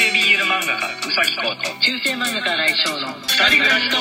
系 BL 漫画家うさぎこと中世漫画家来翔の二人暮らしトー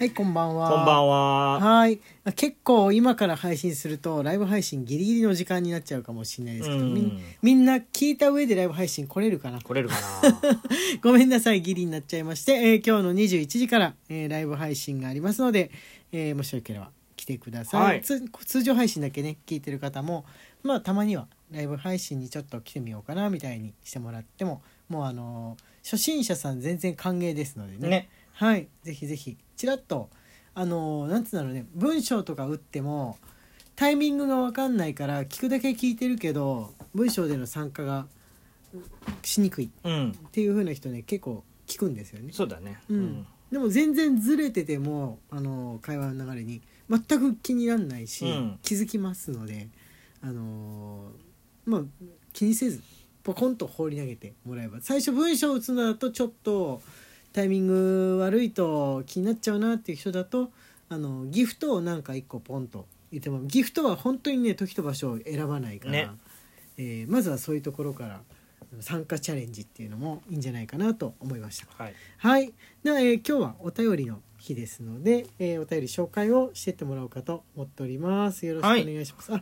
はいこんばんは。こんばんは。はい。結構今から配信するとライブ配信ギリギリの時間になっちゃうかもしれないですけど、うん。みんみんな聞いた上でライブ配信来れるかな？来れるかな？ごめんなさいギリになっちゃいまして、えー今日の21時から、えーライブ配信がありますので、えーもしよければ来てください、はい。つ通常配信だけね聞いてる方もまあたまにはライブ配信にちょっと来てみようかなみたいにしてもらってももうあのー初心者さん全然歓迎ですのでねね。はいぜひぜひちらっとあのーなんつうんだろうね文章とか打ってもタイミングが分かんないから聞くだけ聞いてるけど文章での参加がしにくいうん。っていう風な人ね結構聞くんですよね。そうだね。うん。でも全然ずれててもあの会話の流れに全く気にならないし、うん気づきますのであのーまあ気にせずポコンと放り投げてもらえば最初文章を打つのだとちょっとタイミング悪いと気になっちゃうなっていう人だとあのギフトをなんか一個ポンと言ってもギフトは本当にね時と場所を選ばないから、ねえーまずはそういうところから参加チャレンジっていうのもいいんじゃないかなと思いました。はい。はい。では、えー今日はお便りの日ですので、えーお便り紹介をしてってもらおうかと思っております。よろしくお願いします。あ、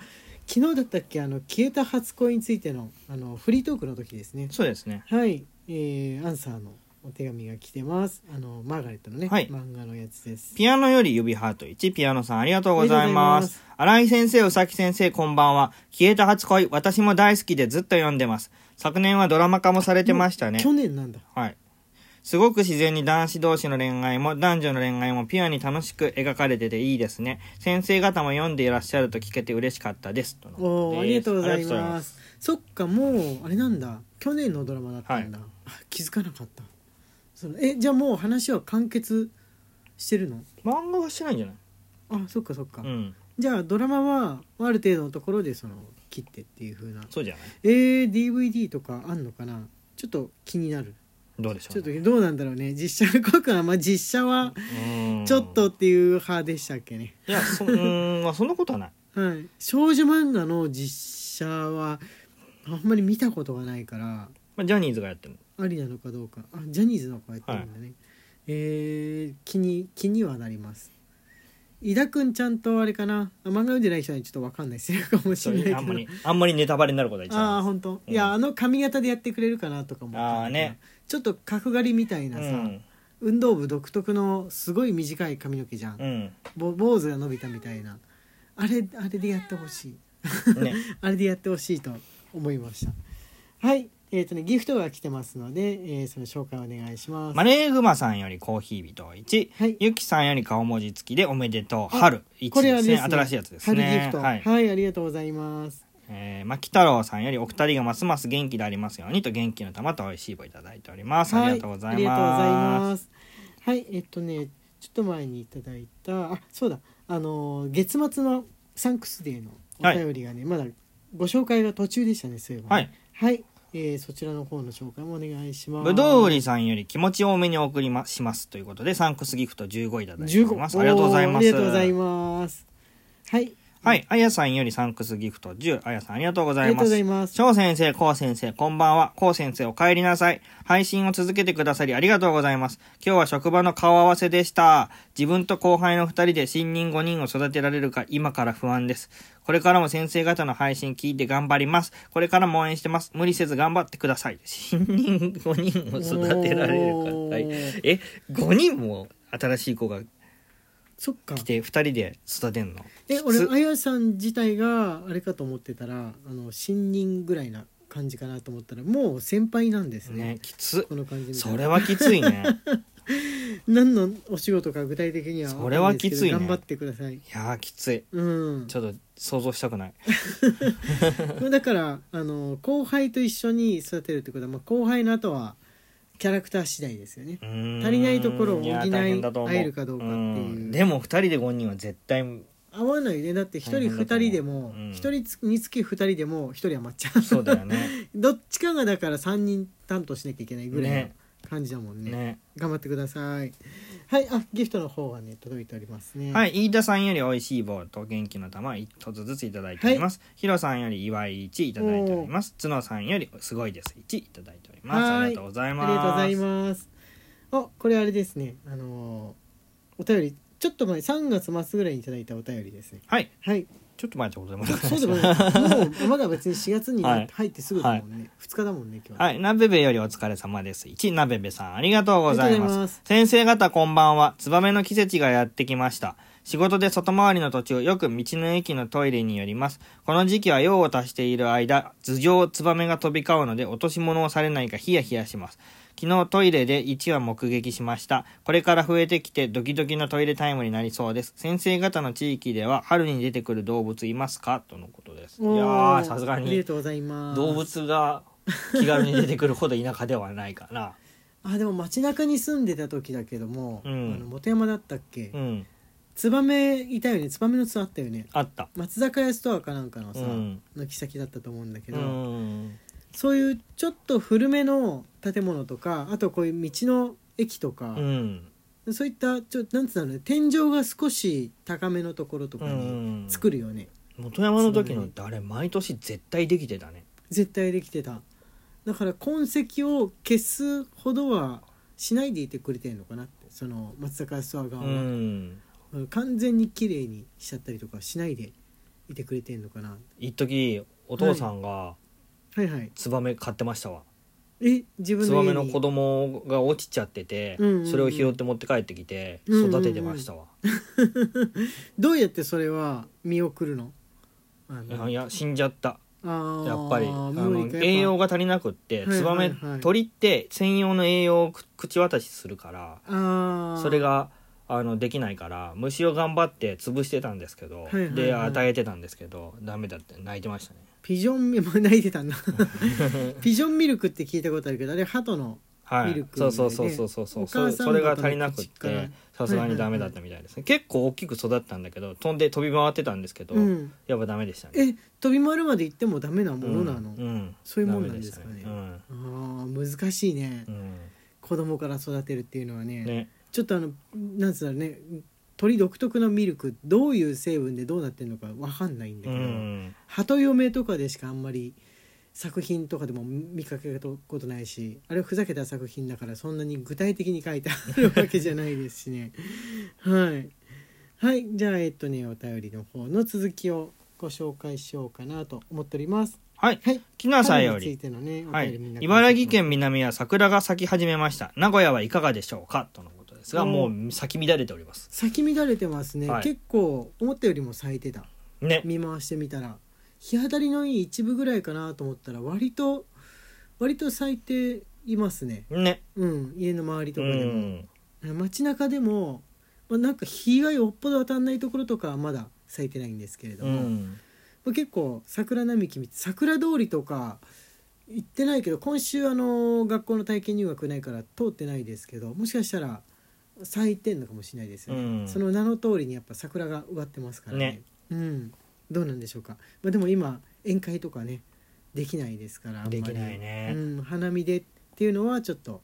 昨日だったっけあの消えた初恋についてのあのフリートークの時ですね。そうですね。はい。えーアンサーのお手紙が来てます。あのマーガレットのね、はい漫画のやつです。ピアノより指ハート1、ピアノさんありがとうございま。す新井先生、宇崎先生、こんばんは。消えた初恋、私も大好きでずっと読んでます。昨年はドラマ化もされてましたね。去年なんだ。はい。すごく自然に男子同士の恋愛も男女の恋愛もピュアに楽しく描かれてていいですね。先生方も読んでいらっしゃると聞けて嬉しかったです。とのおありがとうございま。ます。そっかもうあれなんだ。去年のドラマだったんだ、あ気づかなかった。そのえじゃあもう話は完結してるの？漫画はしてないんじゃない？あそっかそっか、うん。じゃあドラマはある程度のところでその切ってっていう風な。そうじゃない？えー、DVD とかあんのかな？ちょっと気になるどうでしょうちょっとどうなんだろうね。実写の効果はまあ実写はうん。ちょっとっていう派でしたっけね。いやそ うーんまあそんなことはない。はい。少女漫画の実写はあんまり見たことがないからまあジャニーズがやってるありなのかどうか。あジャニーズの子やってるんだね、えー、気に気にはなります。井田くんちゃんとあれかな？あ漫画読んでない人にちょっと分かんない。するかもしれないけど。あんまりあんまりネタバレになることは言っちゃうああ本当、うん。いやあの髪型でやってくれるかなとか思ったんだけどあーねちょっと角刈りみたいなさ、うん。運動部独特のすごい短い髪の毛じゃん、うん。ぼ坊主が伸びたみたいな。あれあれでやってほしい。ね。あれでやってほしいと思いました。はい。えっ、とねギフトが来てますので、えーその紹介お願いします。マレーグマさんよりコーヒー人1、はい。ゆきさんより顔文字付きでおめでとうあ春。1これはですね。ですね。新しいやつですね。春ギフト。ははいい、ありがとうございますえー、牧太郎さんよりお二人がますます元気でありますようにと元気の玉と美味しい棒いただいております、ありがとうございありがとうございまます。すはいえっとねちょっと前にいただいたあそうだ。あのー月末のサンクスデーのお便りがね、まだご紹介が途中でしたねそういえばね。はい、えーそちらの方の紹介もお願いします。ぶどう売りさんより気持ち多めにお送りましますということでサンクスギフト15いただいております。ありがとうございます。ありがとうございます。はいはいあやさんよりサンクスギフト10あやさんありがとうござありがとうございますいます翔先生、こう先生、こんばんは。こう先生、お帰りなさい。配信を続けてくださりありがとうございます。今日は職場の顔合わせでした。自分と後輩の二人で新人5人を育てられるか今から不安です。これからも先生方の配信聞いて頑張ります。これからも応援してます。無理せず頑張ってください。新人5人を育てられるか。はい、え、5人も新しい子がそっか来て二人で育てんの？え俺あやさん自体があれかと思ってたらあの新人ぐらいな感じかなと思ったらもう先輩なんですねね、きつ。この感じそれはきついね。何のお仕事か具体的にはそれはきついね頑張ってくださいいやー、きつい。うんちょっと想像したくない。だからあの後輩と一緒に育てるってことは、まあ、後輩の後はキャラクター次第ですよね。足足りないところを補いや大変だと思う合えるかどうかっていう。ん。でも二人で5人は絶対。合わないね。だって1人2大変だと思う人でもうん。1人につき2人でも1人余っちゃうそうだよねどっちかがだから3人担当しなきゃいけないぐらいのね感じだもんねね頑張ってくださいはいあギフトの方はね届いておりますね。はいい飯田さんより美味しい棒と元気の玉一つずついただいております、ヒロさんより祝い1いただいております。角さんよりすごいです。1いただいております。はい。ありがとうございます。ありがとうございます。あこれあれですね。あのーお便りちょっと前3月末ぐらいにいただいたお便りですね。はい。はいちょっと前ってことでもなくそうでもないもうまだ別に4月にはい入ってすぐだもんね、2日だもんね今日はい。なべべよりお疲れ様です。1、なべべさん、ありがとうございありがとうございま。ますす先生方こんばんは。ツバメの季節がやってきました。仕事で外回りの途中、よく道の駅のトイレに寄ります。この時期は用を足している間、頭上ツバメが飛び交うので、落とし物をされないかヒヤヒヤします。昨日トイレで1羽目撃しました。これから増えてきてドキドキのトイレタイムになりそうです。先生方の地域では春に出てくる動物いますか？とのことです。いやさすがにありがとうございます動物が気軽に出てくるほど田舎ではないかな。あでも街中に住んでた時だけども、うんあの本山だったっけ、うん。ツバメいたよねツバメの巣あったよねあった。松坂屋ストアかなんかのさ、うん軒先だったと思うんだけうど、ん。そういうちょっと古めの建物とかあとこういう道の駅とかう、ん。そういったちょなんつうんだろうね天井が少し高めのところとかうにん。作るよね、元山の時のってあれ毎年絶対できてたね。絶対できてただから痕跡を消すほどはしないでいてくれてるのかなってその松坂屋ストアう側は、ん。完全に綺麗にしちゃったりとかしないでいてくれてんのかな一時お父さんがはいはいツバメ買ってましたわ。え自分ツバメの子供が落ちちゃってて、うんうんうん。それを拾って持って帰ってきてうんうんうん。育ててましたわ。どうやってそれは見送るの？あいやのいや死んじゃった。あーやっぱりあのっぱ。栄養が足りなくってはいはいツバメはい鳥って専用の栄養をく口渡しするからあー。それがあのできないから虫を頑張って潰してたんですけど、はいはいはいで与えてたんですけどダメだって泣いてましたね。ピジョンミル 泣いてたんだ ピジョンミルクって聞いたことあるけどあれ鳩のはい。ミルクそうそうそうそうそうそう。お母さんそれが足りなくってさすがにダメだったみたいですね、結構大きく育ったんだけど飛んで飛び回ってたんですけど、うん。やっぱダメでしたね。え飛び回るまで行ってもダメなものなの、うん。うんそういうもんなんですかね。ダメでしたあー難しいね、うんうん。子供から育てるっていうのはね。ねちょっとあのなんつうんだろうね。鳥独特のミルクどういう成分でどうなってるのかわかんないんだうけど、ん。鳩嫁とかでしかあんまり作品とかでも見かけたことないしあれはふざけた作品だからそんなに具体的に書いてあるわけじゃないですしね。はい。はい。じゃあえっとねお便りの方の続きをご紹介しようかなと思っております。はい。はい。木なさんより。ねおはい。茨城県南は桜が咲き始めました。名古屋はいかがでしょうか？とのですがおもう咲き乱れております。咲き乱れてますね、はい。結構思ったよりも咲いてた。ね。見回してみたら。日当たりのいい一部ぐらいかなと思ったら割と割と咲いていますね。ね。うん。家の周りとうかでも、ん。街中でも、まあ、なんか日がよっぽど当たんないところとかはまだ咲いてないんですけれども、うん。まあ、結構桜並木見て桜通りとか行ってないけど今週あの学校の体験入学ないから通ってないですけどもしかしたら咲いてんのかもしれないですよね、うん。その名の通りにやっぱ桜が植わってますからね。ね。うん、どうなんでしょうか、まあ、でも今宴会とかねできないですからあんまり。できないね。うん、花見でっていうのはちょっと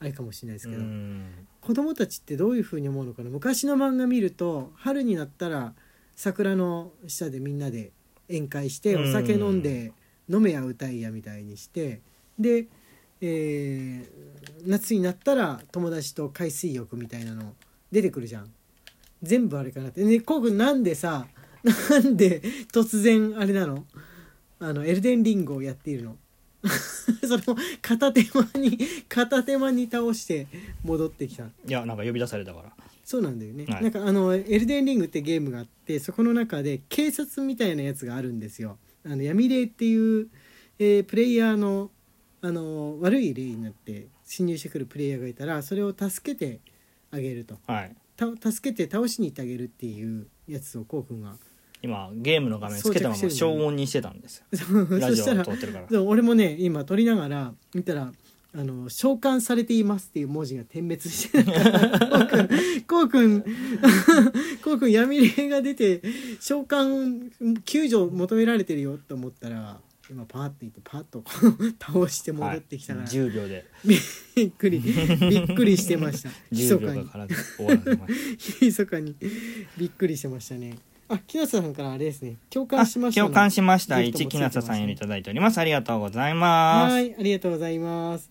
あれかもしれないですけど、うん。子供たちってどういうふうに思うのかな。昔の漫画見ると春になったら桜の下でみんなで宴会してうん。お酒飲んで飲めや歌いやみたいにしてで、えー夏になったら友達と海水浴みたいなの出てくるじゃん。全部あれかなって。ねこうくんなんでさなんで突然あれなの？あのエルデンリングをやっているの？それも片手間に片手間に倒して戻ってきた。いやなんか呼び出されたから。そうなんだよね、はい。なんかあの「エルデンリング」ってゲームがあってそこの中で警察みたいなやつがあるんですよ。あの闇霊っていう、えープレイヤーのあの悪い霊になって侵入してくるプレイヤーがいたらそれを助けてあげると。はい。た助けて倒しに行ってあげるっていうやつをこうくんが。今ゲームの画面つけたまま消音にしてたんですよ。ラジオそしたら通ってるから。そう俺もね今撮りながら見たら「あの召喚されています」っていう文字が点滅してこうくん こうくん闇霊が出て召喚救助求められてるよと思ったら今パーって言ってパッと 倒して戻ってきたから、はい、10秒で。びっくり。びっくりしてました。密10かに。秒がから終わらせまし密かにびっくりしてましたね。あ木下さんからあれですね。共た感しました共感しました。一木下さんよりいただいております。ありがとうございます。はいありがとうございます。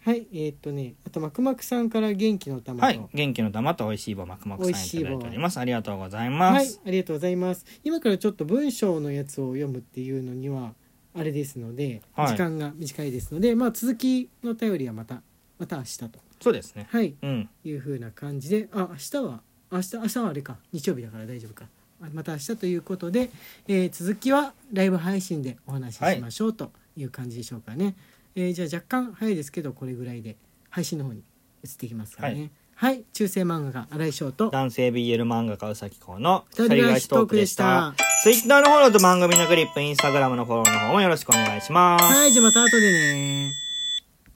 はいえーっとねあとマクマクさんから元気の玉と、はい元気の玉と美味しい棒マクマクさんいただいております。ありがとうございまはいす、ありがとうございます。今からちょっと文章のやつを読むっていうのにはあれですので、はい。時間が短いですのでまあ続きの便りはまたまた明日と。そうですね。はい。うん。いう風な感じであ明日は明日明日はあれか。日曜日だから大丈夫か。あまた明日ということで、えー続きはライブ配信でお話ししましょうという感じでしょうかね、えーじゃあ若干早いですけどこれぐらいで配信の方に移っていきますからね。はい、中世漫画家新井翔と。男性 BL 漫画家うさきこうの二人暮らしトークでしたツイッターのフォローと番組のクリップインスタグラムのフォローの方もよろしくお願いします。はいじゃあまた後でね。